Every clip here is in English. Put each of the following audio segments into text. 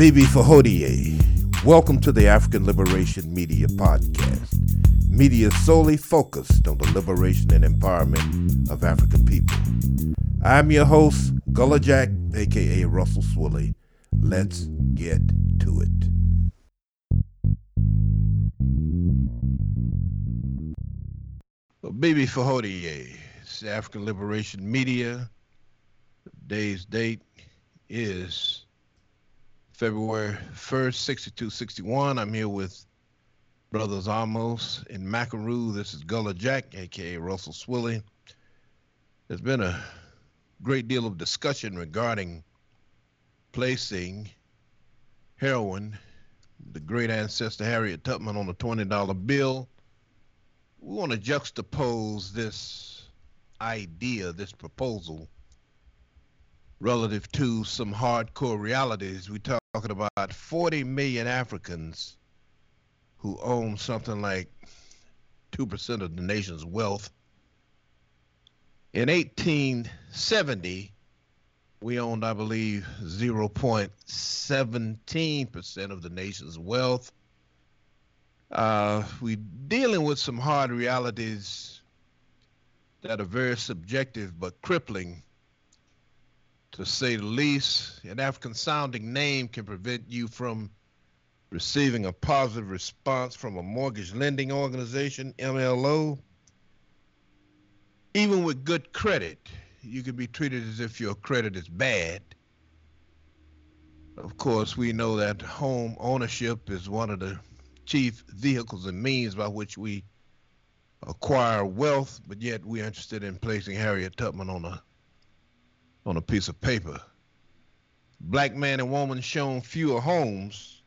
Bibi Fahodie. Welcome to the African Liberation Media Podcast. Media solely focused on the liberation and empowerment of African people. I'm your host, Gullah Jack, aka Russell Swilly. Let's get to it. Well, Bibi Fahodie, it's African Liberation Media. Today's date is February 1st, 6261. I'm here with Brothers Amos in Macaru. This is Gullah Jack, aka Russell Swilly. There's been a great deal of discussion regarding placing heroine, the great ancestor Harriet Tubman, on a $20 bill. We want to juxtapose this idea, this proposal, relative to some hardcore realities. We're talking about 40 million Africans who own something like 2% of the nation's wealth. In 1870, we owned, I believe, 0.17% of the nation's wealth. Uh, we're dealing with some hard realities that are very subjective but crippling, to say the least. An African sounding name can prevent you from receiving a positive response from a mortgage lending organization, MLO. Even with good credit, you can be treated as if your credit is bad. Of course, we know that home ownership is one of the chief vehicles and means by which we acquire wealth, but yet we're interested in placing Harriet Tubman on a on a piece of paper. Black man and woman shown fewer homes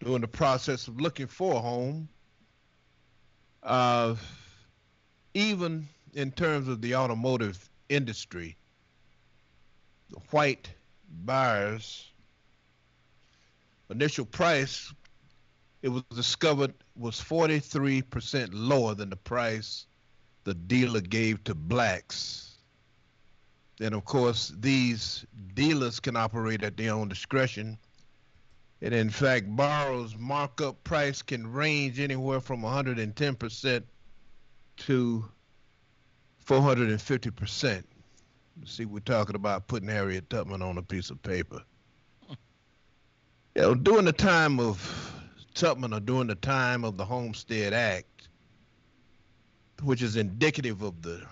during the process of looking for a home. Uh, even in terms of the automotive industry, the white buyers initial price it was discovered was 43% lower than the price the dealer gave to blacks. And of course, these dealers can operate at their own discretion. And in fact, borrowers' markup price can range anywhere from 110% to 450%. See, we're talking about putting Harriet Tubman on a piece of paper. You know, during the time of Tubman or during the time of the Homestead Act, which is indicative of the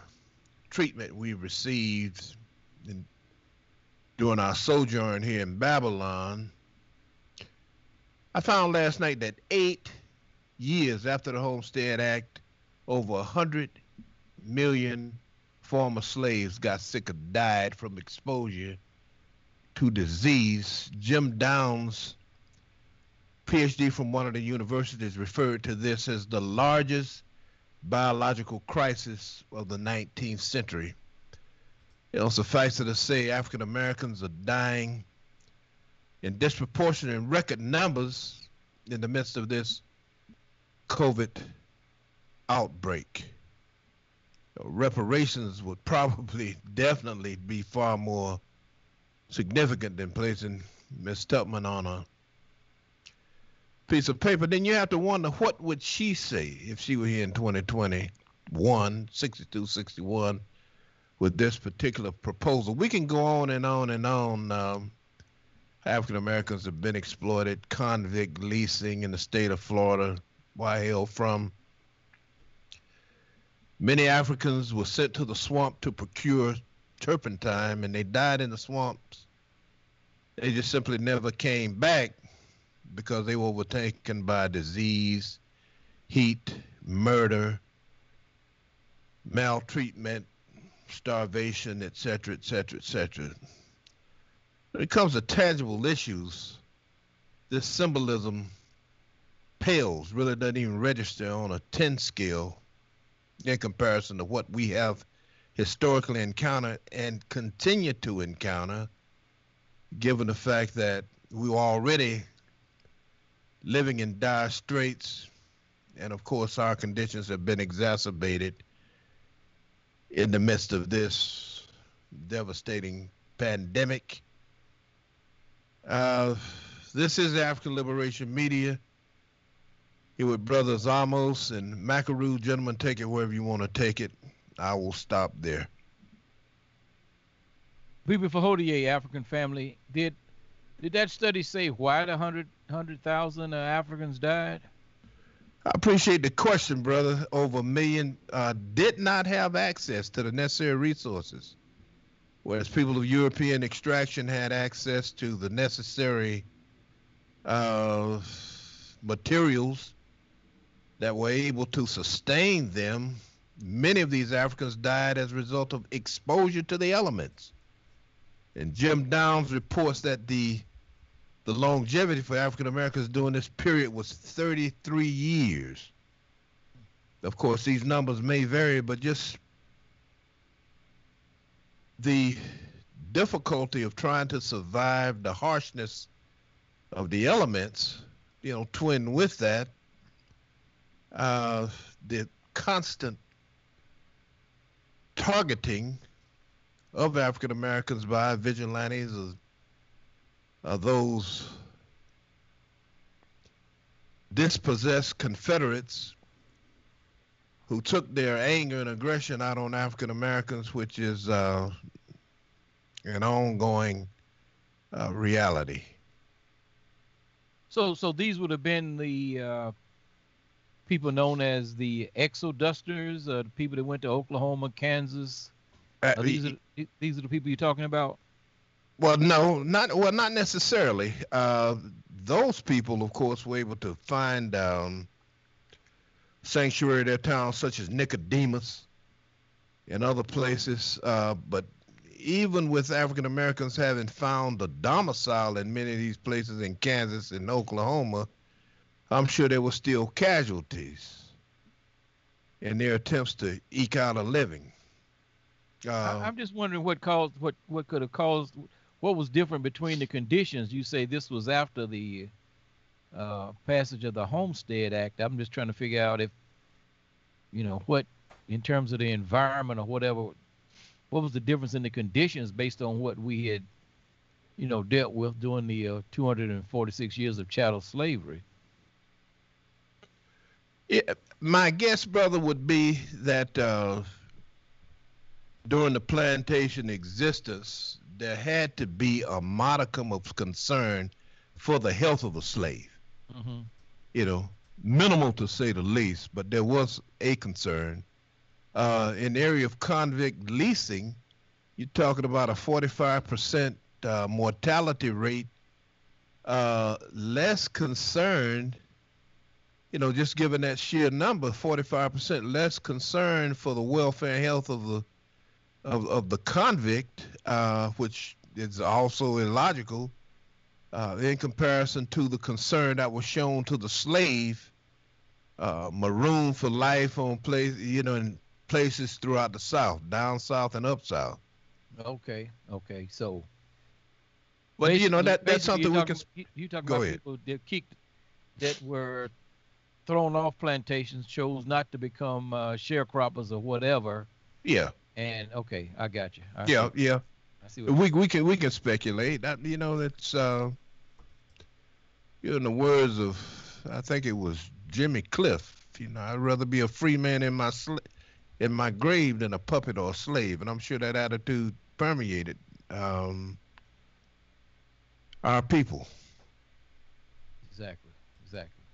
treatment we received in, during our sojourn here in Babylon, I found last night that eight years after the Homestead Act, over 100 million former slaves got sick or died from exposure to disease. Jim Downs PhD from one of the universities referred to this as the largest biological crisis of the 19th century. You know, suffice it to say, African Americans are dying in disproportionate and record numbers in the midst of this COVID outbreak. You know, reparations would probably, definitely be far more significant than placing Miss Tubman on a piece of paper, then you have to wonder what would she say if she were here in 2021, 62, 61, with this particular proposal. We can go on and on and on. Um, African Americans have been exploited, convict leasing in the state of Florida. Why hell from? Many Africans were sent to the swamp to procure turpentine and they died in the swamps. They just simply never came back because they were overtaken by disease, heat, murder, maltreatment, starvation, etc., etc., etc. When it comes to tangible issues, this symbolism pales, really doesn't even register on a 10 scale in comparison to what we have historically encountered and continue to encounter, given the fact that we already living in dire straits. And of course, our conditions have been exacerbated in the midst of this devastating pandemic. Uh, this is African Liberation Media. Here with brothers Amos and Macaru. Gentlemen, take it wherever you want to take it. I will stop there. People for Fahodier, African family. Did did that study say why the hundred hundred thousand uh, Africans died? I appreciate the question, brother. Over a million uh, did not have access to the necessary resources, whereas people of European extraction had access to the necessary uh, materials that were able to sustain them. Many of these Africans died as a result of exposure to the elements. And Jim Downs reports that the the longevity for African Americans during this period was 33 years. Of course, these numbers may vary, but just the difficulty of trying to survive the harshness of the elements, you know, twin with that, uh, the constant targeting of African Americans by vigilantes or, or those dispossessed Confederates who took their anger and aggression out on African Americans, which is uh, an ongoing uh, reality. So, so these would have been the uh, people known as the exodusters, uh, the people that went to Oklahoma, Kansas. Uh, these are these are the people you're talking about. Well, no, not well, not necessarily. Uh, those people, of course, were able to find um, sanctuary in their towns, such as Nicodemus and other places. Uh, but even with African Americans having found a domicile in many of these places in Kansas and Oklahoma, I'm sure there were still casualties in their attempts to eke out a living. Uh, I'm just wondering what caused what what could have caused what was different between the conditions. You say this was after the uh, passage of the Homestead Act. I'm just trying to figure out if you know what in terms of the environment or whatever what was the difference in the conditions based on what we had, you know, dealt with during the uh, 246 years of chattel slavery? My guess, brother, would be that uh, during the plantation existence, there had to be a modicum of concern for the health of the slave. Mm-hmm. You know, minimal to say the least, but there was a concern uh, in the area of convict leasing, you're talking about a 45% uh, mortality rate, uh, less concerned, you know, just given that sheer number, 45% less concerned for the welfare and health of the of, of the convict, uh, which is also illogical uh, in comparison to the concern that was shown to the slave, uh, marooned for life on place, you know, in places throughout the South, down south and up south. Okay, okay, so. But you know that that's something we can. You, talking about ahead. people that kicked, that were thrown off plantations, chose not to become uh, sharecroppers or whatever. Yeah. And okay, I got you. I yeah, see. yeah. I see we we can we can speculate. That you know that's uh, you know, in the words of I think it was Jimmy Cliff. You know, I'd rather be a free man in my sl- in my grave than a puppet or a slave. And I'm sure that attitude permeated um, our people. Exactly, exactly.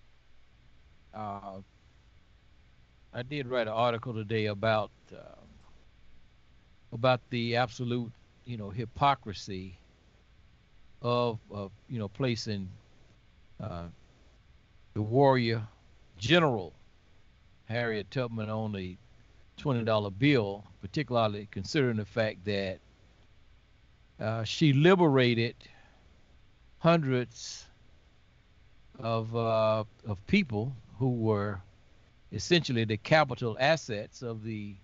Uh, I did write an article today about uh, about the absolute, you know, hypocrisy of, of you know placing uh, the warrior general Harriet Tubman on the $20 bill, particularly considering the fact that uh, she liberated hundreds of uh, of people who were essentially the capital assets of the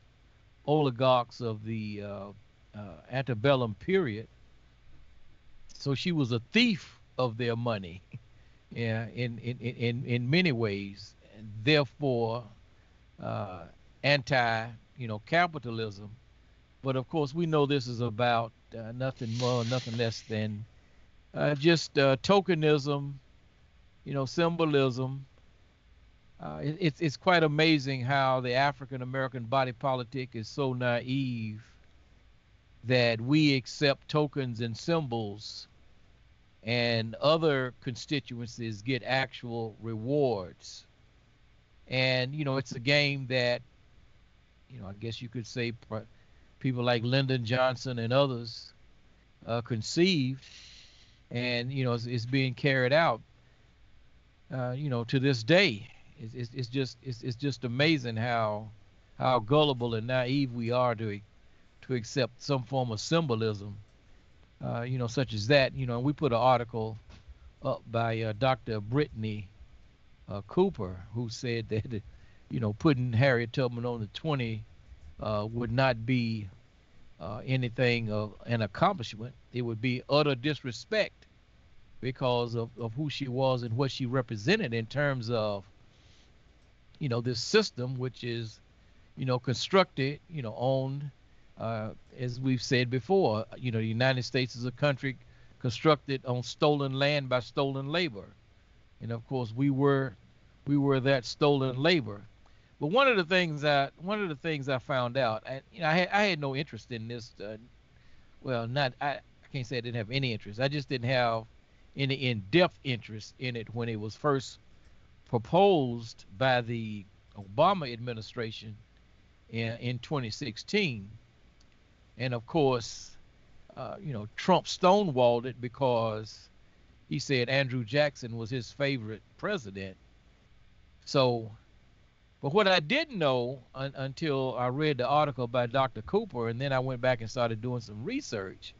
oligarchs of the uh, uh antebellum period. So she was a thief of their money, yeah, in in in in many ways. And therefore, uh, anti, you know, capitalism. But of course, we know this is about uh, nothing more, nothing less than uh, just uh, tokenism, you know, symbolism. Uh, it, it's it's quite amazing how the African American body politic is so naive that we accept tokens and symbols, and other constituencies get actual rewards. And you know, it's a game that, you know, I guess you could say people like Lyndon Johnson and others uh, conceived, and you know, it's, it's being carried out. Uh, you know, to this day, it's, it's, it's just it's, it's just amazing how how gullible and naive we are to to accept some form of symbolism. Uh, you know, such as that. You know, we put an article up by uh, Dr. Brittney uh, Cooper, who said that, you know, putting Harriet Tubman on the 20 uh, would not be uh, anything of an accomplishment. It would be utter disrespect because of, of who she was and what she represented in terms of, you know, this system, which is, you know, constructed, you know, owned, uh, as we've said before, you know, the United States is a country constructed on stolen land by stolen labor and of course we were we were that stolen labor. But one of the things that one of the things I found out, I, you know, I had, I had no interest in this. Uh, well, not I, I can't say I didn't have any interest. I just didn't have any in-depth interest in it when it was first proposed by the Obama administration in, in 2016. And of course, uh, you know, Trump stonewalled it because he said Andrew Jackson was his favorite president. So, but what I didn't know un- until I read the article by Dr. Cooper, and then I went back and started doing some research,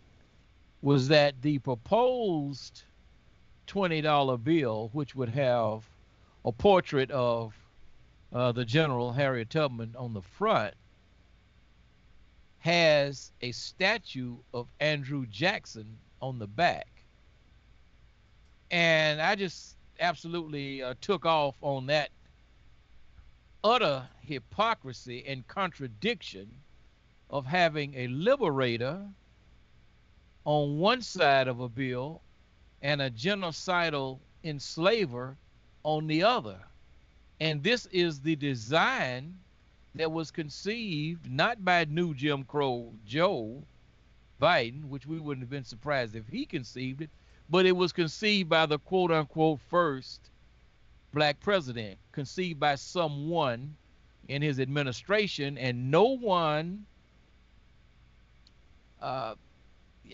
was that the proposed $20 bill, which would have a portrait of uh, the General Harriet Tubman on the front, has a statue of Andrew Jackson on the back. And I just absolutely uh, took off on that utter hypocrisy and contradiction of having a liberator on one side of a bill and a genocidal enslaver on the other. And this is the design that was conceived not by new Jim Crow Joe Biden, which we wouldn't have been surprised if he conceived it, but it was conceived by the quote unquote first black president, conceived by someone in his administration, and no one, uh,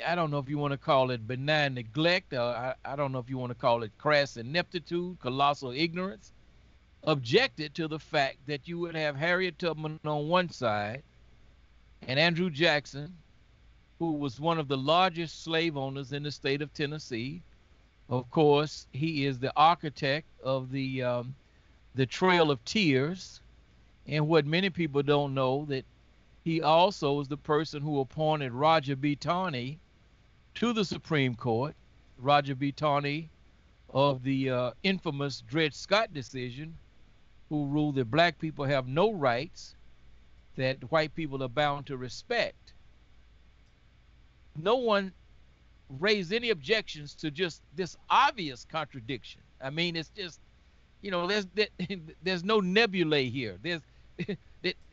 I don't know if you want to call it benign neglect, or I, I don't know if you want to call it crass ineptitude, colossal ignorance, objected to the fact that you would have Harriet Tubman on one side and Andrew Jackson who was one of the largest slave owners in the state of Tennessee. Of course, he is the architect of the um, the Trail of Tears, and what many people don't know that he also is the person who appointed Roger B. Taney to the Supreme Court. Roger B. Taney of the uh, infamous Dred Scott decision, who ruled that black people have no rights that white people are bound to respect no one raised any objections to just this obvious contradiction. I mean, it's just, you know, there's there's no nebulae here. There's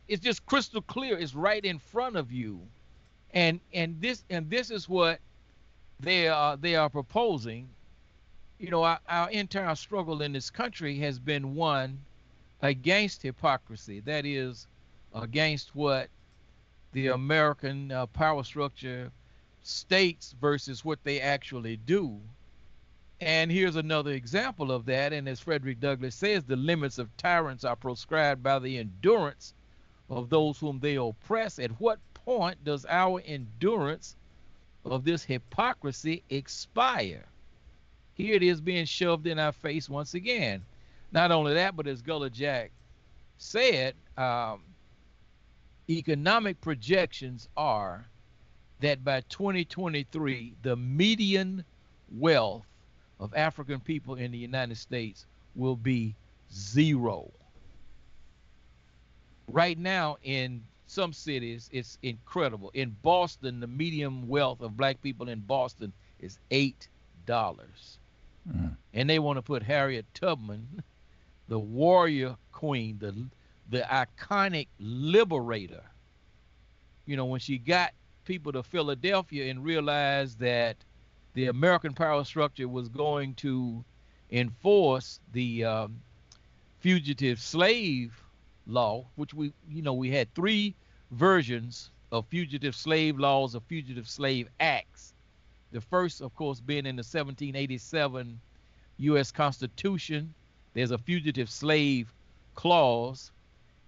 it's just crystal clear. It's right in front of you, and and this and this is what they are they are proposing. You know, our, our entire struggle in this country has been one against hypocrisy. That is, against what the American uh, power structure states versus what they actually do. And here's another example of that. And as Frederick Douglass says, the limits of tyrants are prescribed by the endurance of those whom they oppress. At what point does our endurance of this hypocrisy expire? Here it is being shoved in our face once again. Not only that, but as Gullah Jack said, um, economic projections are that by 2023, the median wealth of African people in the United States will be zero. Right now, in some cities, it's incredible. In Boston, the median wealth of black people in Boston is $8 Mm. And they want to put Harriet Tubman, the warrior queen, the the iconic liberator. You know, when she got people to Philadelphia and realized that the American power structure was going to enforce the um, fugitive slave law, which we, you know, we had three versions of fugitive slave laws or fugitive slave acts. The first, of course, being in the 1787 U.S. Constitution. There's a fugitive slave clause.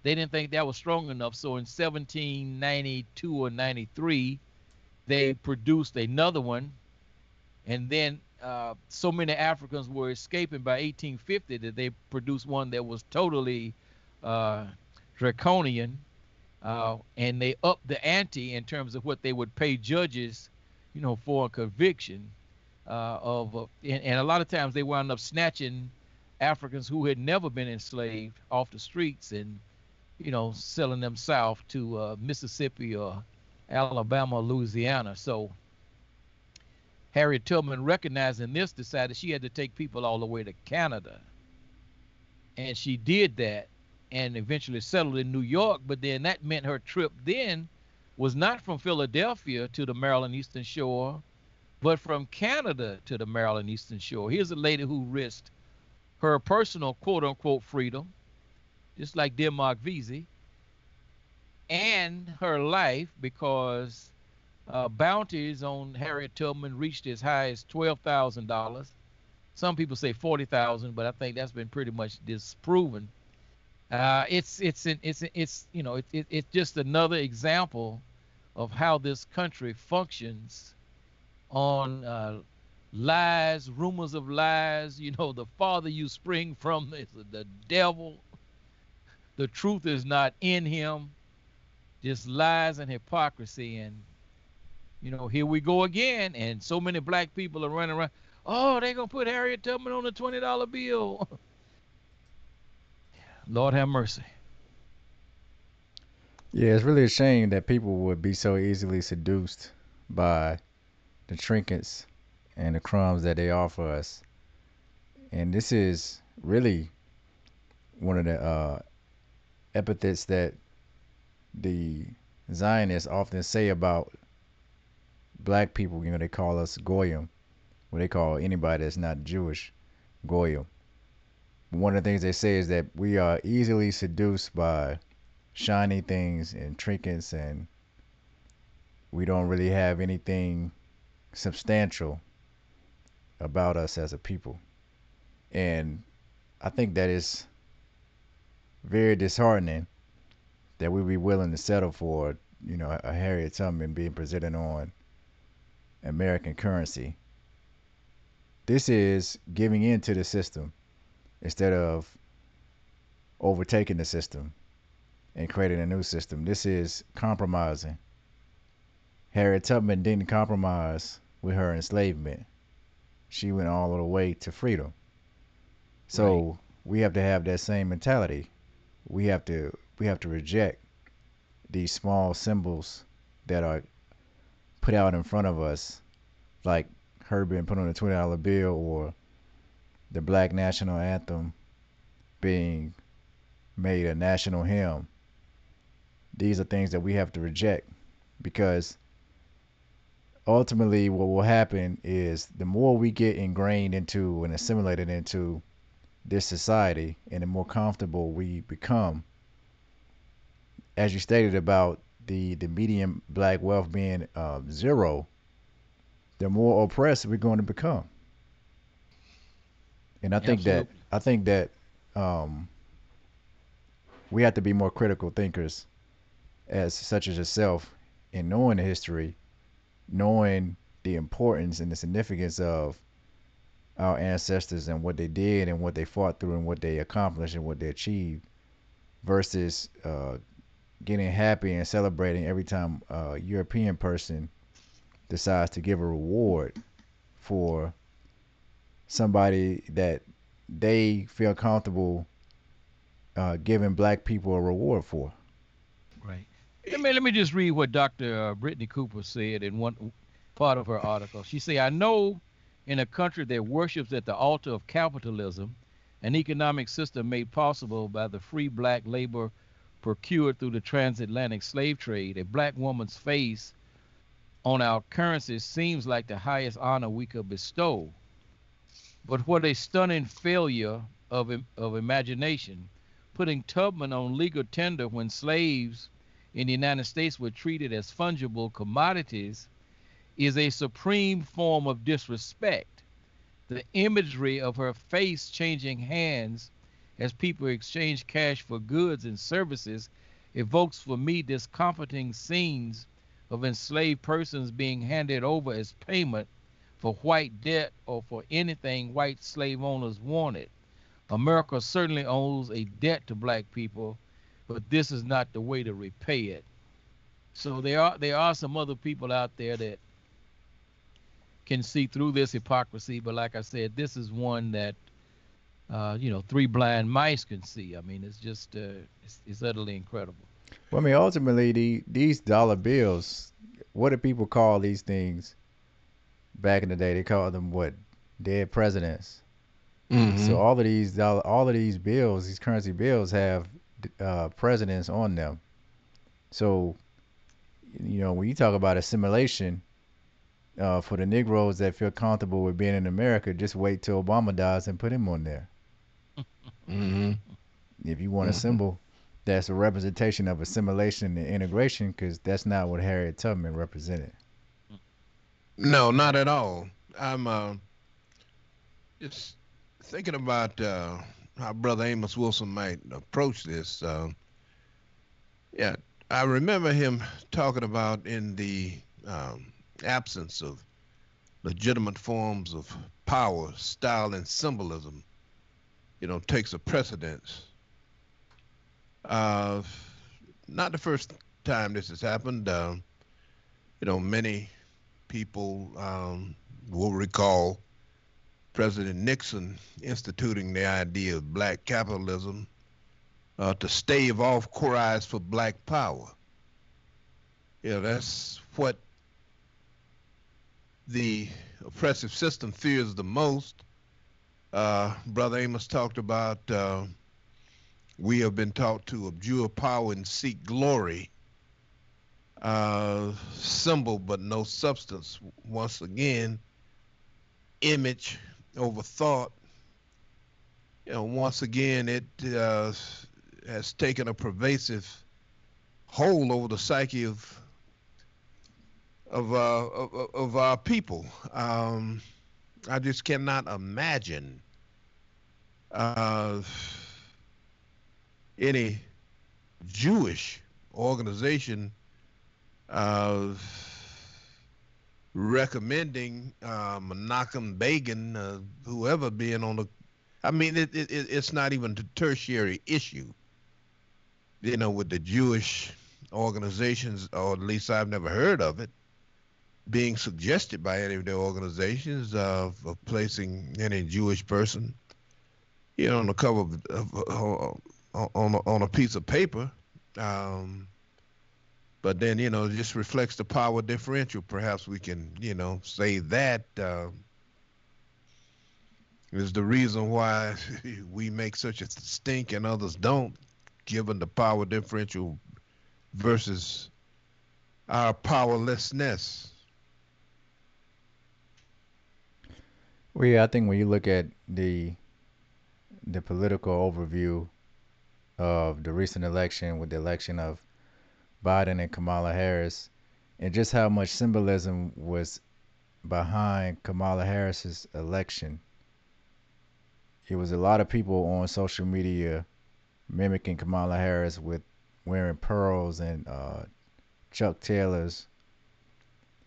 They didn't think that was strong enough. So in 1792 or 93, they produced another one. And then uh, so many Africans were escaping by 1850 that they produced one that was totally uh, draconian, uh, and they upped the ante in terms of what they would pay judges, you know, for a conviction uh, of, and, and, a lot of times they wound up snatching Africans who had never been enslaved off the streets and, you know, selling them south to uh, Mississippi or Alabama, or Louisiana. So Harriet Tubman, recognizing this, decided she had to take people all the way to Canada. And she did that and eventually settled in New York. But then that meant her trip then was not from Philadelphia to the Maryland Eastern Shore, but from Canada to the Maryland Eastern Shore. Here's a lady who risked her personal quote unquote freedom, just like Denmark Vesey, and her life because uh, bounties on Harriet Tubman reached as high as $12,000. Some people say 40,000, but I think that's been pretty much disproven. Uh, it's it's it's it's you know it, it, it's just another example of how this country functions on uh, lies, rumors of lies. You know, the farther you spring from is the devil. The truth is not in him. Just lies and hypocrisy. And you know, here we go again. And so many black people are running around. Oh, they're gonna put Harriet Tubman on a twenty dollar bill. Lord have mercy. Yeah, it's really a shame that people would be so easily seduced by the trinkets and the crumbs that they offer us. And this is really one of the uh, epithets that the Zionists often say about black people. You know, they call us Goyim, what they call anybody that's not Jewish, Goyim one of the things they say is that we are easily seduced by shiny things and trinkets and we don't really have anything substantial about us as a people. And I think that is very disheartening that we be willing to settle for, you know, a Harriet Tubman being presented on American currency. This is giving in to the system instead of overtaking the system and creating a new system. This is compromising. Harriet Tubman didn't compromise with her enslavement. She went all the way to freedom. So right. we have to have that same mentality. We have to we have to reject these small symbols that are put out in front of us, like her being put on a twenty dollar bill or the black national anthem being made a national hymn. These are things that we have to reject because ultimately what will happen is the more we get ingrained into and assimilated into this society and the more comfortable we become as you stated about the the median black wealth being uh, zero the more oppressed we're going to become and I think Absolutely. that I think that um, we have to be more critical thinkers, as such as yourself, in knowing the history, knowing the importance and the significance of our ancestors and what they did and what they fought through and what they accomplished and what they achieved, versus uh, getting happy and celebrating every time a European person decides to give a reward for somebody that they feel comfortable uh, giving black people a reward for. Right. Let me let me just read what Dr. Uh, Brittney Cooper said in one part of her article. She said, "I know in a country that worships at the altar of capitalism, an economic system made possible by the free black labor procured through the transatlantic slave trade, a black woman's face on our currency seems like the highest honor we could bestow. But what a stunning failure of, of imagination, putting Tubman on legal tender when slaves in the United States were treated as fungible commodities is a supreme form of disrespect. The imagery of her face changing hands as people exchange cash for goods and services evokes for me discomforting scenes of enslaved persons being handed over as payment for white debt or for anything white slave owners wanted. America certainly owes a debt to black people, but this is not the way to repay it. So there are there are some other people out there that can see through this hypocrisy, but like I said, this is one that uh, you know three blind mice can see. I mean, it's just uh, it's, it's utterly incredible. Well, I mean, ultimately, the, these dollar bills, what do people call these things? Back in the day, they called them what? Dead presidents. Mm-hmm. So all of these all of these bills, these currency bills, have uh, presidents on them. So, you know, when you talk about assimilation, uh, for the Negroes that feel comfortable with being in America, just wait till Obama dies and put him on there. mm-hmm. If you want mm-hmm. a symbol that's a representation of assimilation and integration, because that's not what Harriet Tubman represented. No, not at all. I'm uh, just thinking about uh, how Brother Amos Wilson might approach this. Uh, yeah, I remember him talking about in the um, absence of legitimate forms of power, style, and symbolism, you know, takes a precedence. Uh, not the first time this has happened. Uh, you know, many people um, will recall President Nixon instituting the idea of black capitalism uh, to stave off cries for black power. You know, that's what the oppressive system fears the most. Uh, Brother Amos talked about uh, we have been taught to abjure power and seek glory. Uh, symbol but no substance. Once again, image over thought. You know, once again, it uh, has taken a pervasive hold over the psyche of of uh, of, of our people. Um, I just cannot imagine uh, any Jewish organization uh, recommending uh, Menachem Begin, uh, whoever being on the. I mean, it, it, it's not even a tertiary issue. You know, with the Jewish organizations, or at least I've never heard of it being suggested by any of their organizations of, of placing any Jewish person, you know, on the cover of, of, of on on a piece of paper. Um, but then you know, it just reflects the power differential. Perhaps we can you know say that uh, is the reason why we make such a stink and others don't, given the power differential versus our powerlessness. Well, yeah, I think when you look at the the political overview of the recent election with the election of Biden and Kamala Harris, and just how much symbolism was behind Kamala Harris's election. It was a lot of people on social media mimicking Kamala Harris with wearing pearls and uh, Chuck Taylors,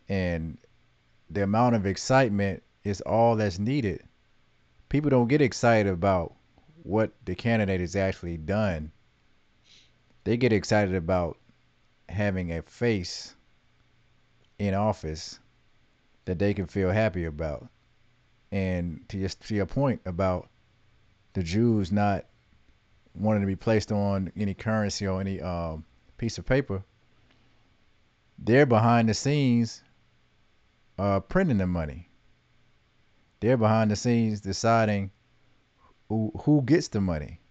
and the amount of excitement is all that's needed. People don't get excited about what the candidate has actually done. They get excited about having a face in office that they can feel happy about. And to just to your point about the Jews not wanting to be placed on any currency or any um, piece of paper, they're behind the scenes uh, printing the money they're behind the scenes deciding who who gets the money.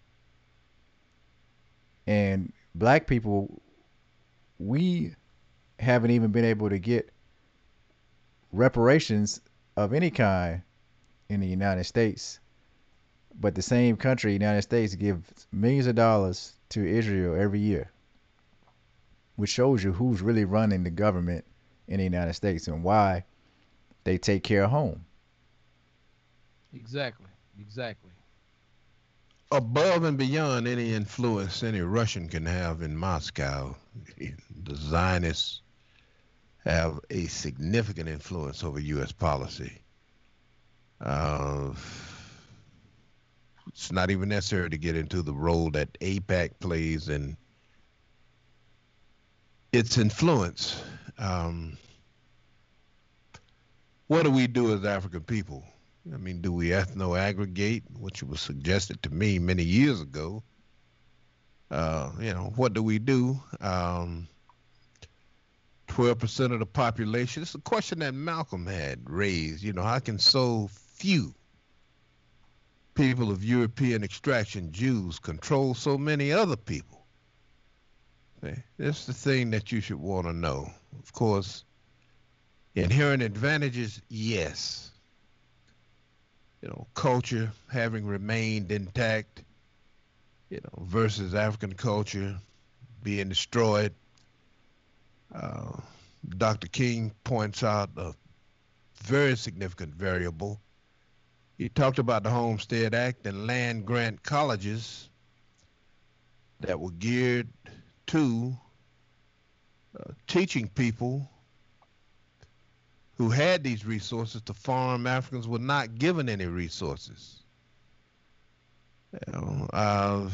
And black people, we haven't even been able to get reparations of any kind in the United States. But the same country, United States, gives millions of dollars to Israel every year, which shows you who's really running the government in the United States and why they take care of home. Exactly. Exactly. Above and beyond any influence any Russian can have in Moscow, the Zionists have a significant influence over U.S. policy. Uh, it's not even necessary to get into the role that AIPAC plays in its influence. Um, what do we do as African people? I mean, do we ethno aggregate, which was suggested to me many years ago? Uh, you know, what do we do? Um, 12% of the population. It's a question that Malcolm had raised. You know, how can so few people of European extraction, Jews, control so many other people? That's the thing that you should want to know. Of course, inherent advantages, yes. You know, culture having remained intact, you know, versus African culture being destroyed uh, Dr. King points out a very significant variable. He talked about the Homestead Act and land grant colleges that were geared to uh, teaching people who had these resources to farm. Africans were not given any resources. You know, uh,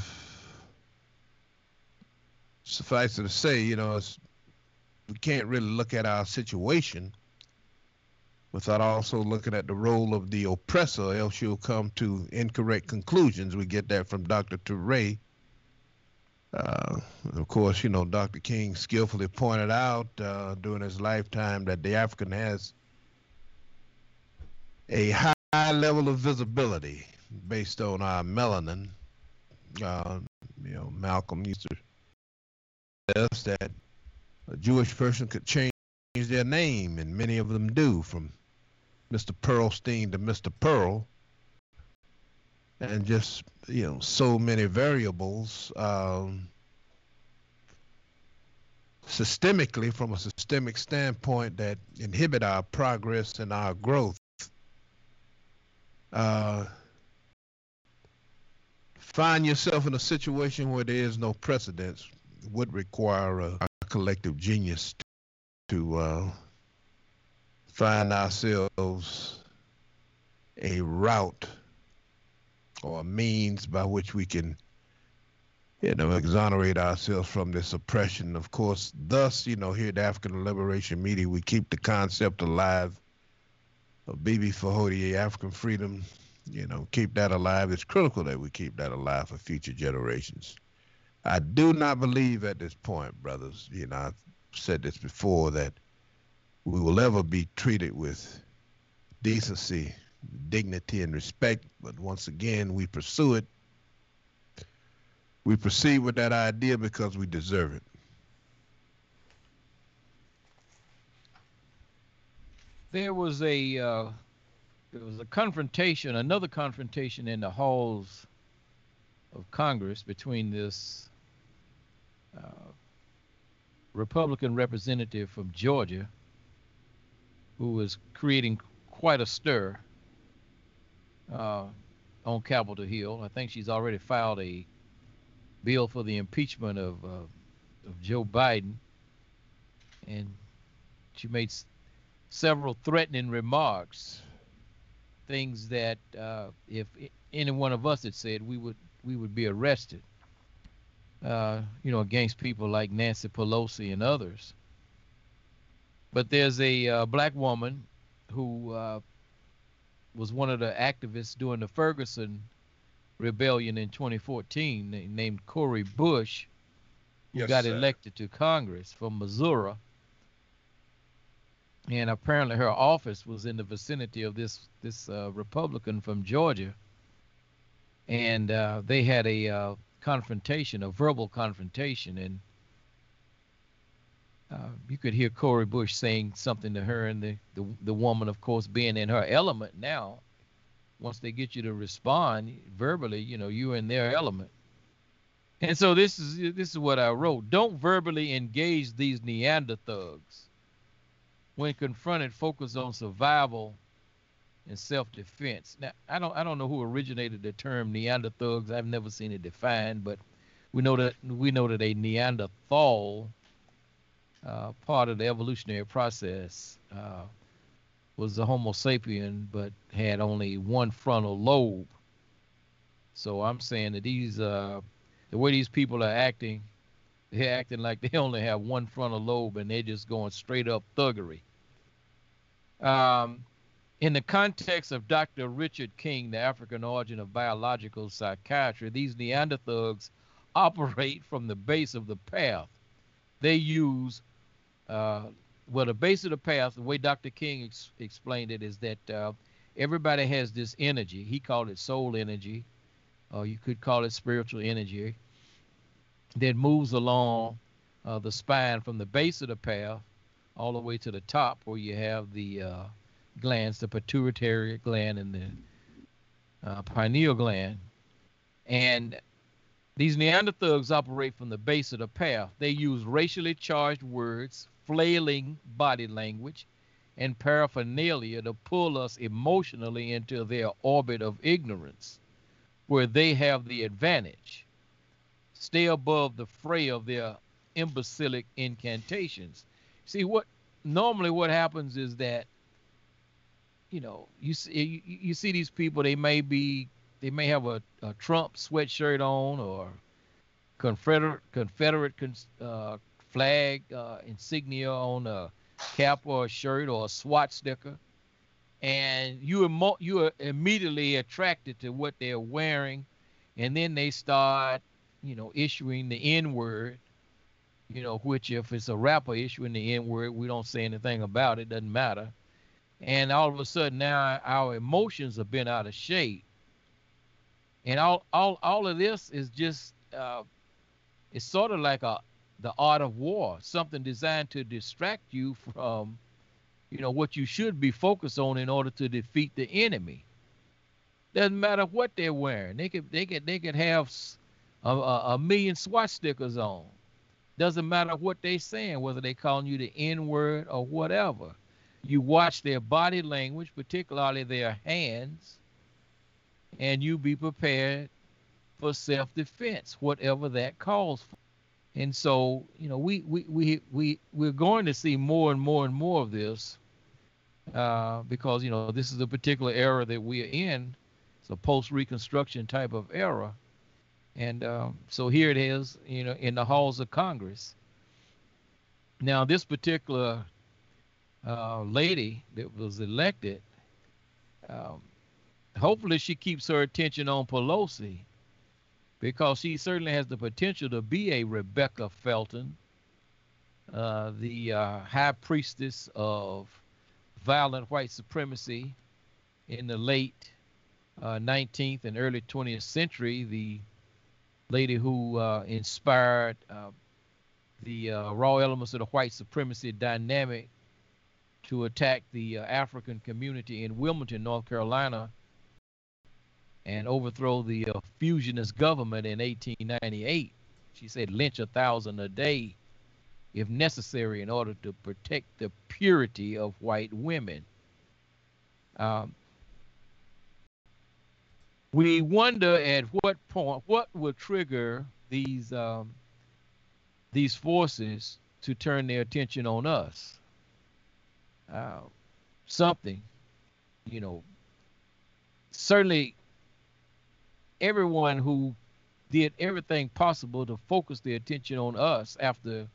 suffice it to say, you know, we can't really look at our situation without also looking at the role of the oppressor, else you'll come to incorrect conclusions. We get that from Dr. Toure. Uh, of course, you know, Dr. King skillfully pointed out uh, during his lifetime that the African has a high level of visibility based on our melanin. Uh, you know, Malcolm used to us that a Jewish person could change their name, and many of them do, from Mr. Pearlstein to Mr. Pearl, and just you know so many variables um, systemically from a systemic standpoint that inhibit our progress and our growth. Uh, find yourself in a situation where there is no precedence would require a, collective genius to uh, find ourselves a route or a means by which we can you know, exonerate ourselves from this oppression. Of course, thus, you know, here at African Liberation Media, we keep the concept alive of Bibi Fahodie, African freedom, you know, keep that alive. It's critical that we keep that alive for future generations. I do not believe at this point, brothers, you know, I've said this before, that we will ever be treated with decency, dignity, and respect. But once again, we pursue it. We proceed with that idea because we deserve it. There was a uh, there was a confrontation, another confrontation in the halls of Congress between this uh, Republican representative from Georgia who was creating quite a stir uh, on Capitol Hill. I think she's already filed a bill for the impeachment of, uh, of Joe Biden. And she made s- several threatening remarks, things that uh, if any one of us had said, we would we would be arrested uh, you know, against people like Nancy Pelosi and others. But there's a uh, black woman who uh, was one of the activists during the Ferguson rebellion in 2014 named Cori Bush, who yes, got sir. elected to Congress from Missouri. and apparently her office was in the vicinity of this this uh, Republican from Georgia, and uh, they had a uh, confrontation, a verbal confrontation, and uh, you could hear Cori Bush saying something to her, and the, the the woman, of course, being in her element now. Once they get you to respond verbally, you know you're in their element. And so this is this is what I wrote. Don't verbally engage these Neander thugs when confronted, focus on survival and self-defense. Now, I don't I don't know who originated the term Neanderthals. I've never seen it defined, but we know that we know that a Neanderthal, uh, part of the evolutionary process, uh, was the Homo sapien, but had only one frontal lobe. So I'm saying that these uh, the way these people are acting, they're acting like they only have one frontal lobe and they're just going straight up thuggery. Um, in the context of Dr. Richard King, the African origin of biological psychiatry, these Neanderthals operate from the base of the path. They use, uh, well, the base of the path, the way Dr. King ex- explained it, is that uh, everybody has this energy. He called it soul energy, or you could call it spiritual energy, that moves along uh, the spine from the base of the path all the way to the top where you have the uh, glands, the pituitary gland and the uh, pineal gland. And these Neanderthals operate from the base of the path. They use racially charged words, flailing body language, and paraphernalia to pull us emotionally into their orbit of ignorance, where they have the advantage. Stay above the fray of their imbecilic incantations. See what normally what happens is that you know you see you, you see these people they may be they may have a, a Trump sweatshirt on or Confederate Confederate uh, flag uh, insignia on a cap or a shirt or a SWAT sticker, and you you are immediately attracted to what they're wearing, and then they start you know issuing the N word you know, which if it's a rapper issuing the N word, we don't say anything about it, doesn't matter. And all of a sudden now our emotions have been out of shape. And all all all of this is just uh, it's sort of like a the art of war, something designed to distract you from, you know, what you should be focused on in order to defeat the enemy. Doesn't matter what they're wearing. They could they could they could have a, a, million SWAT stickers on. Doesn't matter what they're saying, whether they're calling you the N word or whatever. You watch their body language, particularly their hands, and you be prepared for self-defense, whatever that calls for. And so, you know, we we we we we're going to see more and more and more of this uh, because you know this is a particular era that we are in. It's a post-Reconstruction type of era and um, so here it is, you know, in the halls of Congress. Now, this particular uh, lady that was elected, um, hopefully she keeps her attention on Pelosi because she certainly has the potential to be a Rebecca Felton, uh, the uh, high priestess of violent white supremacy in the late 19th uh, and early 20th century, the lady who uh, inspired uh, the uh, raw elements of the white supremacy dynamic to attack the African community in Wilmington, North Carolina, and overthrow the uh, fusionist government in 1898. She said, lynch a thousand a day if necessary in order to protect the purity of white women. Um, we wonder at what point what will trigger these um, these forces to turn their attention on us. Uh, something, you know, certainly everyone who did everything possible to focus their attention on us after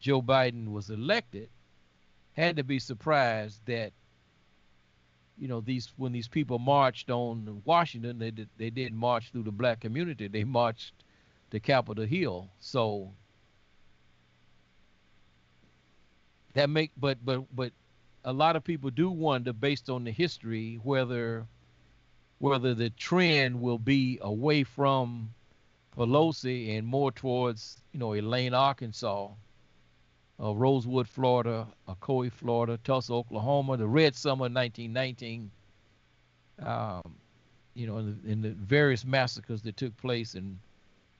Joe Biden was elected had to be surprised that you know these when these people marched on Washington, they did, they didn't march through the black community. They marched to Capitol Hill. So that make but but but a lot of people do wonder, based on the history, whether whether the trend will be away from Pelosi and more towards, you know, Elaine, Arkansas, uh, Rosewood, Florida, Ocoee, Florida, Tulsa, Oklahoma, the Red Summer 1919, um, you know, in the, in the, various massacres that took place and,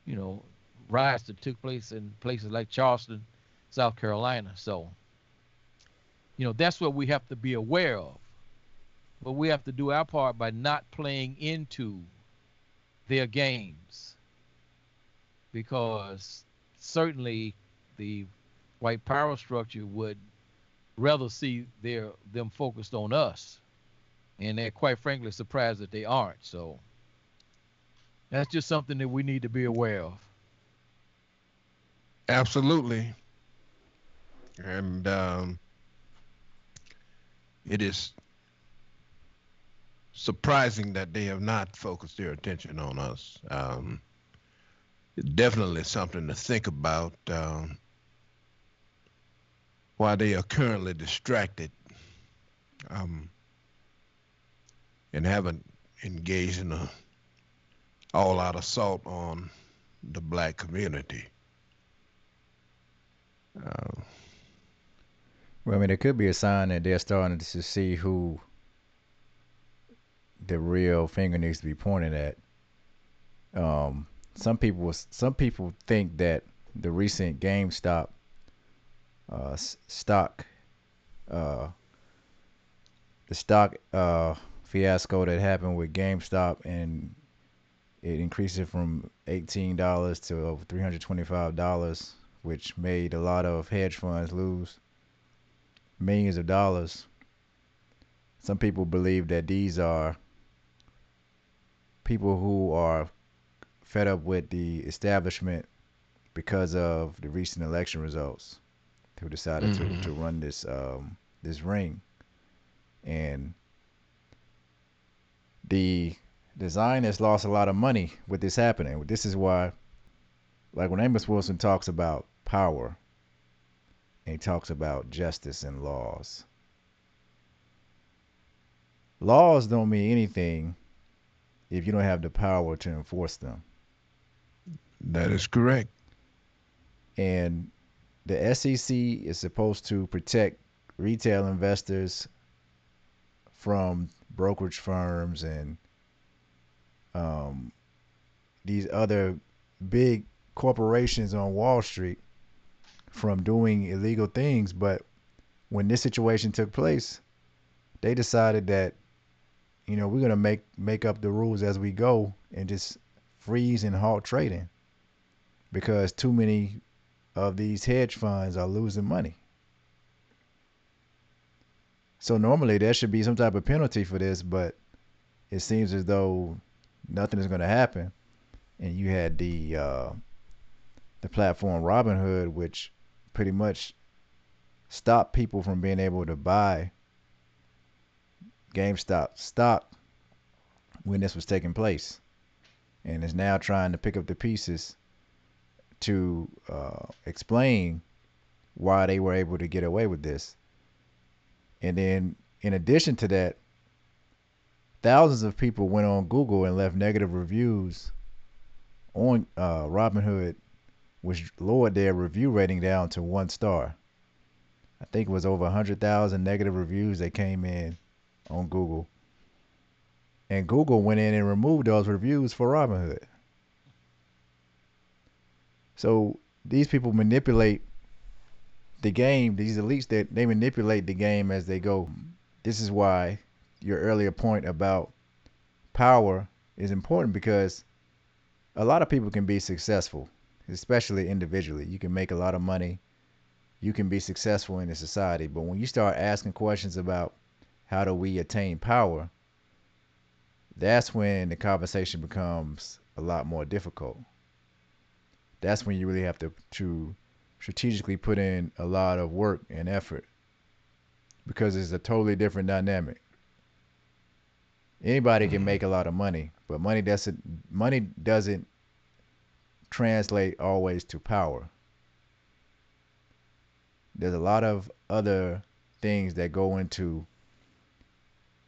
you know, riots that took place in places like Charleston, South Carolina. So, you know, that's what we have to be aware of. But we have to do our part by not playing into their games. Because certainly the white power structure would rather see their them focused on us. And they're quite frankly surprised that they aren't. So that's just something that we need to be aware of. Absolutely. And um, it is surprising that they have not focused their attention on us. Um, definitely something to think about um, why they are currently distracted um, and haven't engaged in a all-out assault on the black community. Uh, well, I mean, it could be a sign that they're starting to see who the real finger needs to be pointed at. Um, some people some people think that the recent GameStop uh, stock uh, the stock uh, fiasco that happened with GameStop and it increased it from eighteen dollars to over three hundred twenty five dollars, which made a lot of hedge funds lose millions of dollars. Some people believe that these are people who are fed up with the establishment because of the recent election results who decided mm-hmm. to, to run this um, this ring. And the design has lost a lot of money with this happening. This is why like when amos wilson talks about power and he talks about justice and laws. Laws don't mean anything if you don't have the power to enforce them. That is correct. And the SEC is supposed to protect retail investors from brokerage firms and um, these other big corporations on Wall Street from doing illegal things. But when this situation took place, they decided that you know, we're gonna make make up the rules as we go and just freeze and halt trading because too many of these hedge funds are losing money. So normally there should be some type of penalty for this, but it seems as though nothing is going to happen. And you had the uh, the platform Robinhood, which pretty much stopped people from being able to buy GameStop stock when this was taking place, and is now trying to pick up the pieces to uh, explain why they were able to get away with this. And then, in addition to that, thousands of people went on Google and left negative reviews on uh, Robinhood, which lowered their review rating down to one star. I think it was over 100,000 negative reviews that came in on Google. And Google went in and removed those reviews for Robinhood. So these people manipulate the game, these elites that they manipulate the game as they go. This is why your earlier point about power is important because a lot of people can be successful, especially individually. You can make a lot of money. You can be successful in a society. But when you start asking questions about how do we attain power, that's when the conversation becomes a lot more difficult. That's when you really have to, to strategically put in a lot of work and effort because it's a totally different dynamic. Anybody can make a lot of money, but money doesn't money doesn't translate always to power. There's a lot of other things that go into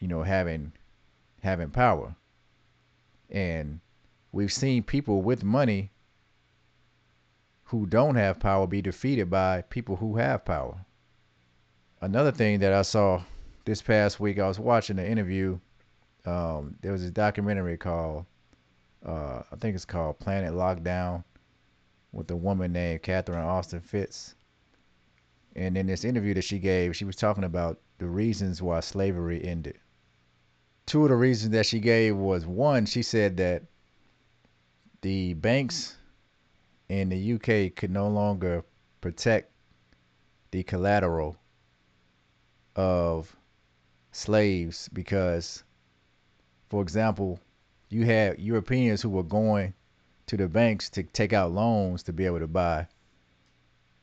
you know having having power and we've seen people with money who don't have power be defeated by people who have power another thing that i saw this past week i was watching an interview um, there was a documentary called uh, i think it's called planet lockdown with a woman named catherine austin Fitts. and in this interview that she gave, she was talking about the reasons why slavery ended. Two of the reasons that she gave was one, she said that the banks in the UK could no longer protect the collateral of slaves because, for example, you had Europeans who were going to the banks to take out loans to be able to buy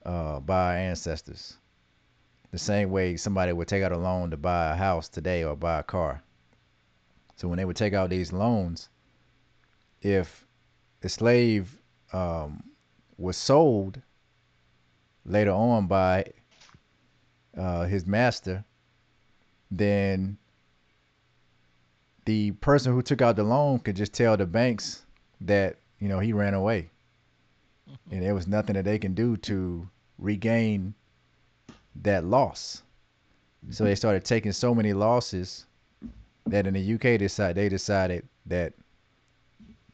uh, our ancestors. The same way somebody would take out a loan to buy a house today or buy a car. So when they would take out these loans, if the slave um, was sold later on by uh, his master, then the person who took out the loan could just tell the banks that you know he ran away, and there was nothing that they can do to regain that loss. So they started taking so many losses that in the UK decide they decided that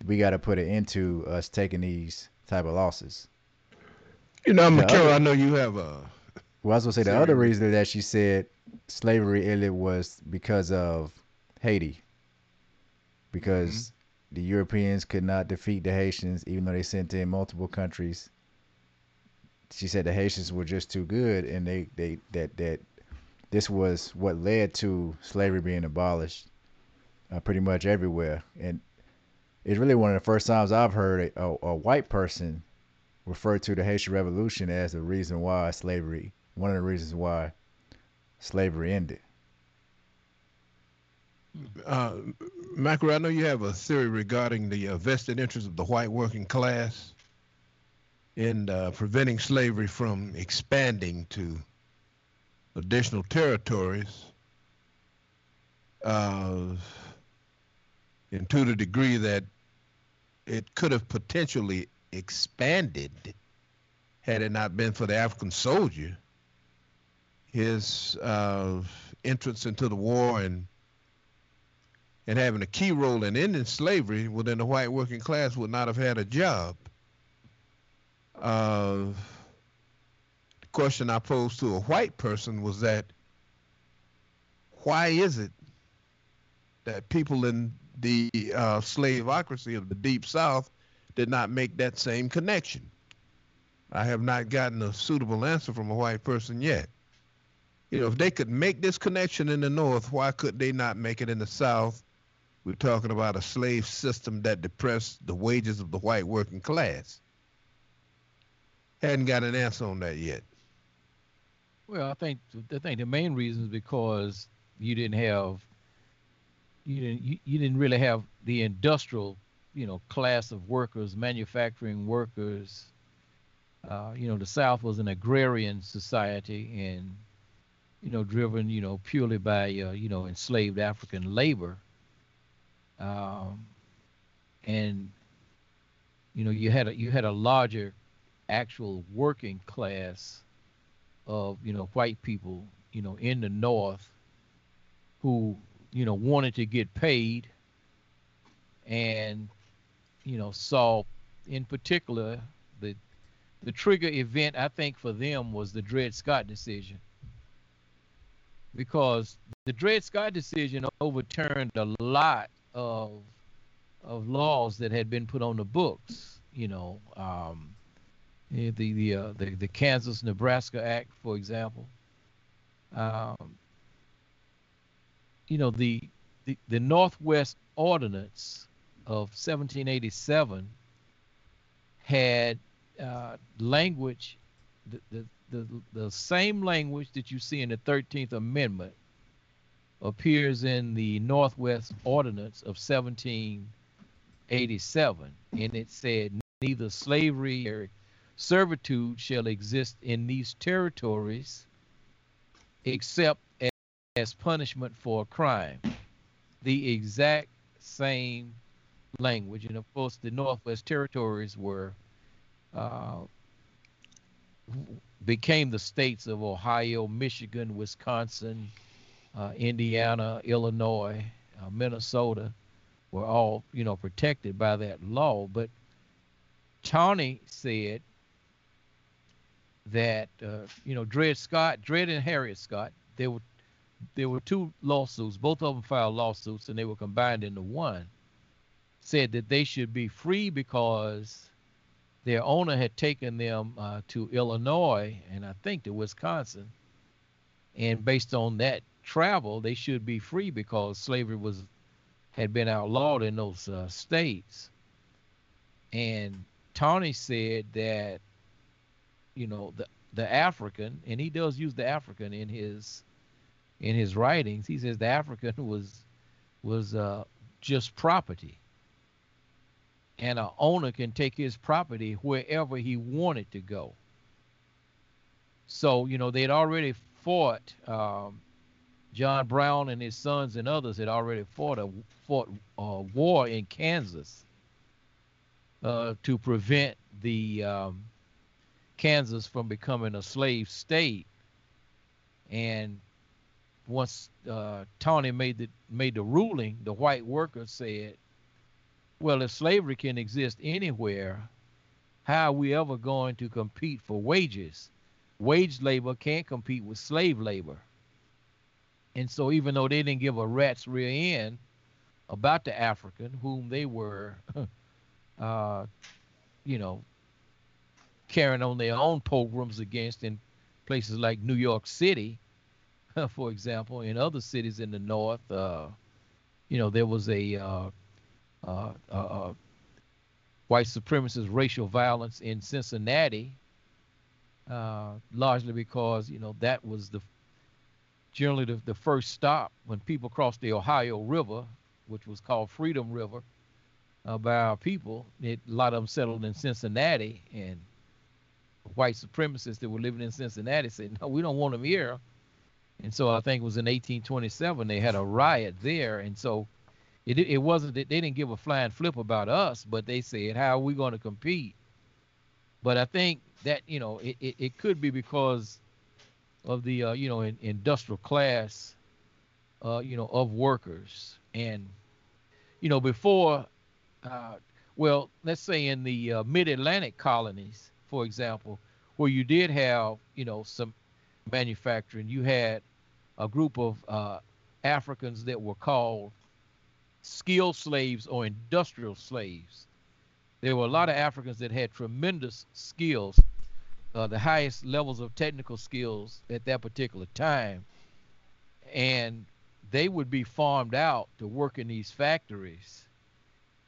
we got to put it into us taking these type of losses. You know, McKerrow, I know you have a. Well, I was gonna say the other reason that she said slavery ended was because of Haiti, because mm-hmm. the Europeans could not defeat the Haitians, even though they sent in multiple countries she said the Haitians were just too good, and they they that that this was what led to slavery being abolished, uh, pretty much everywhere. And it's really one of the first times I've heard a, a, a white person refer to the Haitian Revolution as the reason why slavery, one of the reasons why slavery ended. Uh, Macro, I know you have a theory regarding the uh, vested interest of the white working class in uh, preventing slavery from expanding to additional territories uh, and to the degree that it could have potentially expanded had it not been for the African soldier. His uh, entrance into the war and and having a key role in ending slavery, within the white working class would not have had a job. Uh, question I posed to a white person was that why is it that people in the uh, slaveocracy of the Deep South did not make that same connection? I have not gotten a suitable answer from a white person yet. You know, if they could make this connection in the North, why could they not make it in the South? We're talking about a slave system that depressed the wages of the white working class hadn't got an answer on that yet. Well, I think I think the main reason is because you didn't have you didn't you, you didn't really have the industrial you know class of workers, manufacturing workers. Uh, you know, the South was an agrarian society and you know driven you know purely by uh, you know enslaved African labor. Um, and you know you had a you had a larger actual working class of you know white people you know in the north who you know wanted to get paid and you know saw in particular the the trigger event i think for them was the dred scott decision. Because the dred scott decision overturned a lot of of laws that had been put on the books you know um, the the uh, the, the Kansas Nebraska Act, for example. Um, you know the, the the Northwest Ordinance of 1787 had uh, language, the, the the the same language that you see in the 13th Amendment appears in the Northwest Ordinance of 1787, and it said neither slavery servitude shall exist in these territories except as punishment for a crime. The exact same language. And of course, the Northwest Territories were uh, became the states of Ohio, Michigan, Wisconsin, uh, Indiana, Illinois, uh, Minnesota were all you know protected by that law. But Taney said that uh, you know Dred Scott, Dred and Harriet Scott, they were there were two lawsuits. Both of them filed lawsuits, and they were combined into one. Said that they should be free because their owner had taken them uh, to Illinois and I think to Wisconsin, and based on that travel, they should be free because slavery was had been outlawed in those uh, states. And Taney said that, you know, the the African, and he does use the African in his in his writings. He says the African was was uh, just property, and a owner can take his property wherever he wanted to go. So you know they'd already fought. Um, John Brown and his sons and others had already fought a fought a war in Kansas uh, to prevent the um, Kansas from becoming a slave state. And once uh, Taney made the made the ruling, the white workers said, "Well, if slavery can exist anywhere, how are we ever going to compete for wages? Wage labor can't compete with slave labor." And so, even though they didn't give a rat's rear end about the African, whom they were, uh, you know, carrying on their own pogroms against in places like New York City, for example, in other cities in the North, uh, you know, there was a uh, uh, uh, uh white supremacist racial violence in Cincinnati, uh, largely because you know that was the generally the, the first stop when people crossed the Ohio River, which was called Freedom River, by our people. It, a lot of them settled in Cincinnati, and white supremacists that were living in Cincinnati said, "No, we don't want them here." And so I think it was in 1827 they had a riot there, and so it it wasn't that they didn't give a flying flip about us, but they said, "How are we going to compete?" But I think that you know it, it, it could be because of the uh, you know in, industrial class uh, you know of workers and you know before uh, well let's say in the uh, mid-atlantic colonies for example where you did have you know some manufacturing you had a group of uh, africans that were called skilled slaves or industrial slaves there were a lot of africans that had tremendous skills uh, the highest levels of technical skills at that particular time. And they would be farmed out to work in these factories.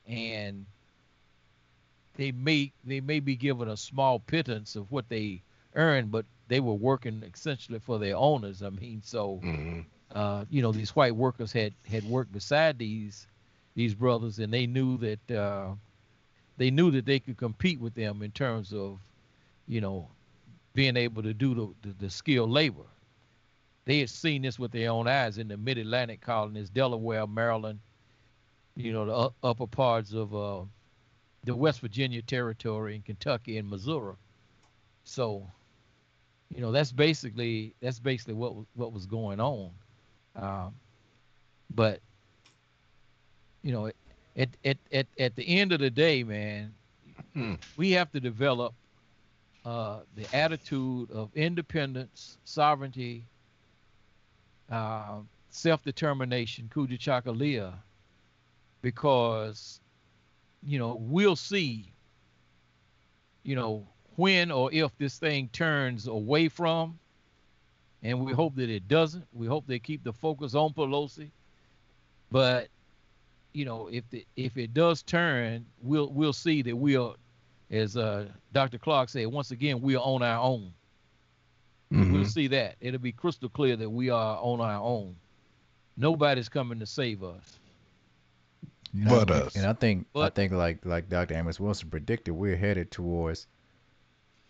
And they may they may be given a small pittance of what they earn, but they were working essentially for their owners. I mean, so mm-hmm. uh, you know these white workers had had worked beside these these brothers, and they knew that uh, they knew that they could compete with them in terms of you know, being able to do the, the, the skilled labor. They had seen this with their own eyes in the mid Atlantic colonies, Delaware, Maryland, you know, the upper parts of uh, the West Virginia territory and Kentucky and Missouri. So, you know, that's basically that's basically what what was going on. Um, but you know, at, at at at the end of the day, man, hmm. we have to develop uh, the attitude of independence, sovereignty, uh, self-determination, Kujichagulia, because you know we'll see, you know, when or if this thing turns away from, and we hope that it doesn't. We hope they keep the focus on Pelosi, but you know, if the if it does turn, we'll we'll see that we are as uh, Dr. Clarke said, once again, we are on our own. Mm-hmm. We'll see that. It'll be crystal clear that we are on our own. Nobody's coming to save us. But us. And I think but, I think like like Dr. Amos Wilson predicted, we're headed towards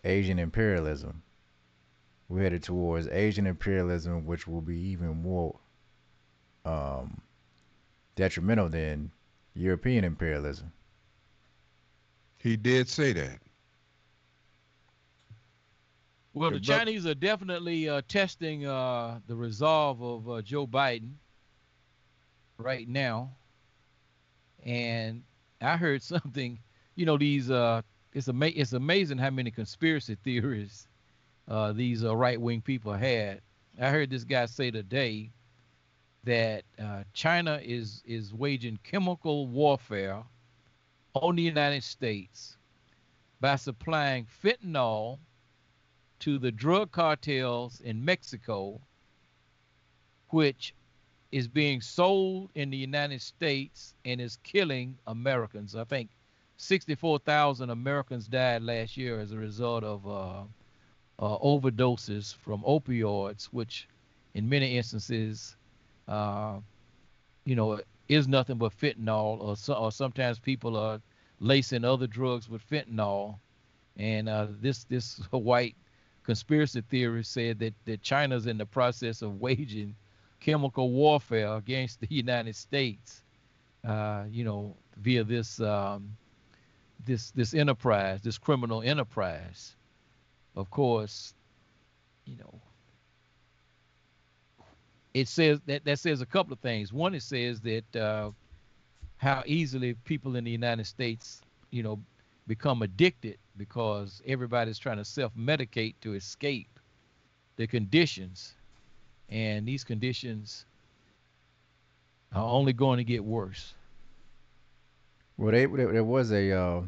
Asian imperialism. we're headed towards Asian imperialism, which will be even more um, detrimental than European imperialism. He did say that. Well, the Chinese are definitely uh, testing uh, the resolve of uh, Joe Biden right now, and I heard something. You know, these uh, it's ama- it's amazing how many conspiracy theories uh, these uh, right wing people had. I heard this guy say today that uh, China is is waging chemical warfare on the United States by supplying fentanyl to the drug cartels in Mexico, which is being sold in the United States and is killing Americans. I think 64,000 Americans died last year as a result of uh, uh, overdoses from opioids, which in many instances, uh, you know, is nothing but fentanyl, or, so, or sometimes people are lacing other drugs with fentanyl. And uh, this this white conspiracy theorist said that, that China's in the process of waging chemical warfare against the United States, uh, you know, via this um, this this enterprise, this criminal enterprise. Of course, you know, it says that that says a couple of things. One, it says that uh, how easily people in the United States, you know, become addicted because everybody's trying to self-medicate to escape the conditions, and these conditions are only going to get worse. Well, they, there was a uh,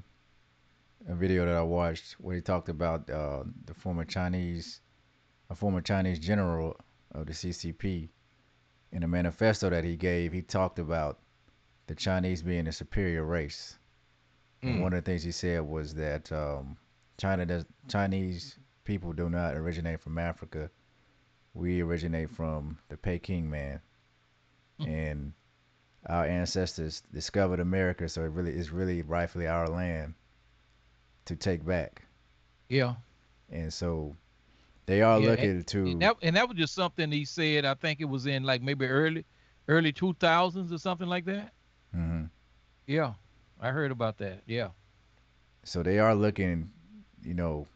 a video that I watched where he talked about uh, the former Chinese, a former Chinese general of the CCP, in a manifesto that he gave. He talked about the Chinese being a superior race. Mm. one of the things he said was that um, China does Chinese people do not originate from Africa. We originate from the Peking man, mm. and our ancestors discovered America, so it really is really rightfully our land to take back. Yeah. And so they are yeah, looking and, to and that, and that was just something he said. I think it was in like maybe early early two thousands or something like that. Mm-hmm. Yeah, I heard about that. Yeah. So they are looking, you know,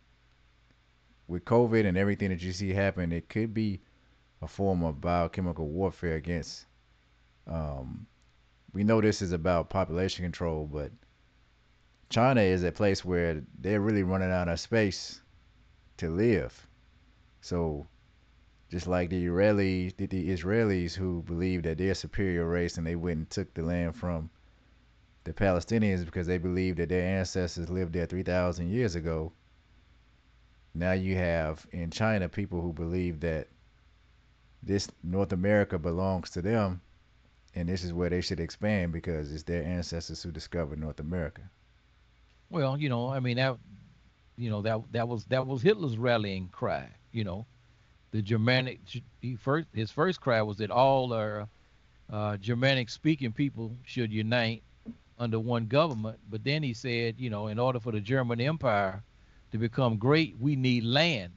with COVID and everything that you see happen, it could be a form of biochemical warfare against. Um, we know this is about population control, but China is a place where they're really running out of space to live. So just like the Israelis, the, the Israelis who believe that they're a superior race and they went and took the land from the Palestinians because they believe that their ancestors lived there 3,000 years ago. Now you have in China people who believe that this North America belongs to them and this is where they should expand because it's their ancestors who discovered North America. Well, you know, I mean that, you know that that was that was Hitler's rallying cry. You know, the Germanic he first his first cry was that all our uh, Germanic speaking people should unite under one government. But then he said, you know, in order for the German Empire to become great, we need land.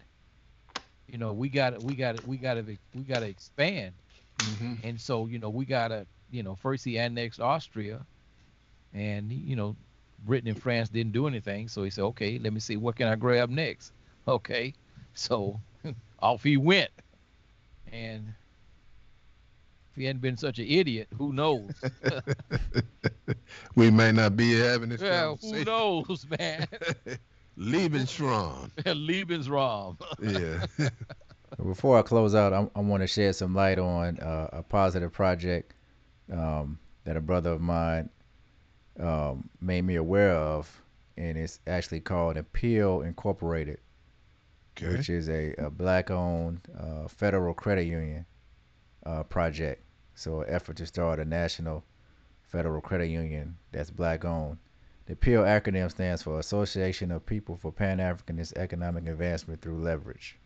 You know, we got we got we got to we got to expand. Mm-hmm. And so, you know, we got to, you know, first he annexed Austria, and you know, Britain and France didn't do anything. So he said, okay, let me see what can I grab next. Okay, so off he went, and if he hadn't been such an idiot, who knows? we may not be having this yeah, Who knows, man? Lebensraum. Lebensraum. yeah. Before I close out, I, I want to shed some light on uh, a positive project um, that a brother of mine um, made me aware of, and it's actually called Appeal Incorporated, okay. which is a, a black-owned uh, federal credit union uh, project. So, an effort to start a national federal credit union that's black-owned. The Appeal acronym stands for Association of People for Pan Africanist Economic Advancement Through Leverage.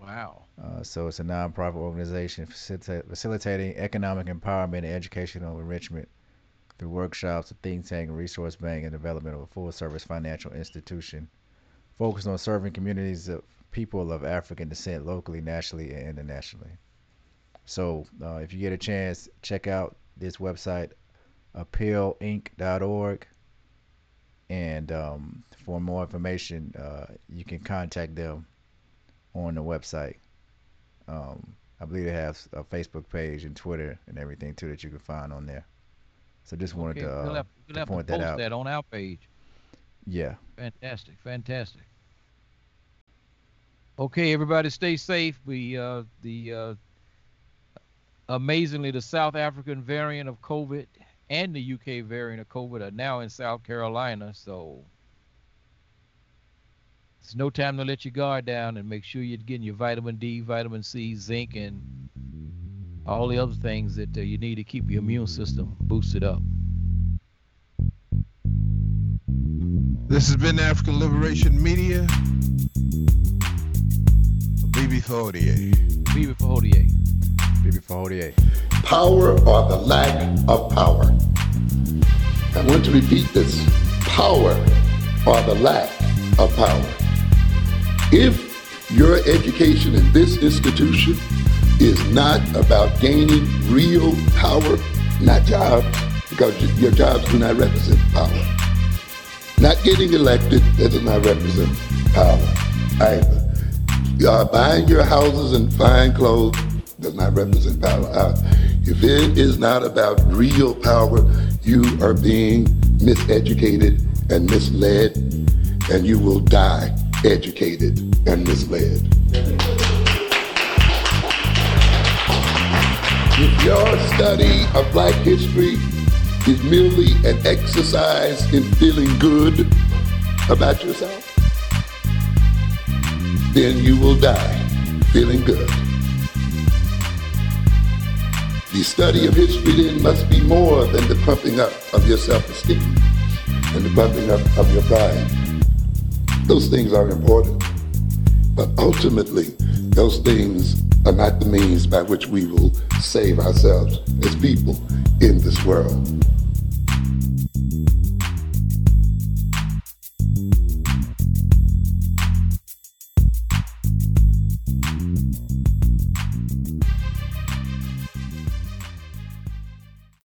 Wow. Uh, so it's a nonprofit organization facilitating economic empowerment and educational enrichment through workshops, a think tank, a resource bank, and development of a full service financial institution focused on serving communities of people of African descent locally, nationally, and internationally. So uh, if you get a chance, check out this website, appealinc.org. And um, for more information, uh, you can contact them on the website. Um, I believe they have a Facebook page and Twitter and everything too that you can find on there. So just wanted okay. to, uh, we'll have, we'll to point to that out. that on our page. Yeah. Fantastic, fantastic. Okay, everybody, stay safe. We uh, the uh, amazingly the South African variant of COVID and the UK variant of COVID are now in South Carolina, so it's no time to let your guard down and make sure you're getting your vitamin D, vitamin C, zinc, and all the other things that uh, you need to keep your immune system boosted up. This has been African Liberation Media. BB Fortier. BB Fortier. BB Fortier. Power or the lack of power. I want to repeat this. Power or the lack of power. If your education in this institution is not about gaining real power, not jobs, because your jobs do not represent power. Not getting elected, that does not represent power either. Uh, buying your houses and fine clothes does not represent power. Uh, if it is not about real power, you are being miseducated and misled, and you will die educated and misled. If your study of black history is merely an exercise in feeling good about yourself, then you will die feeling good. The study of history then must be more than the pumping up of your self-esteem and the pumping up of your pride. Those things are important. But ultimately, those things are not the means by which we will save ourselves as people in this world.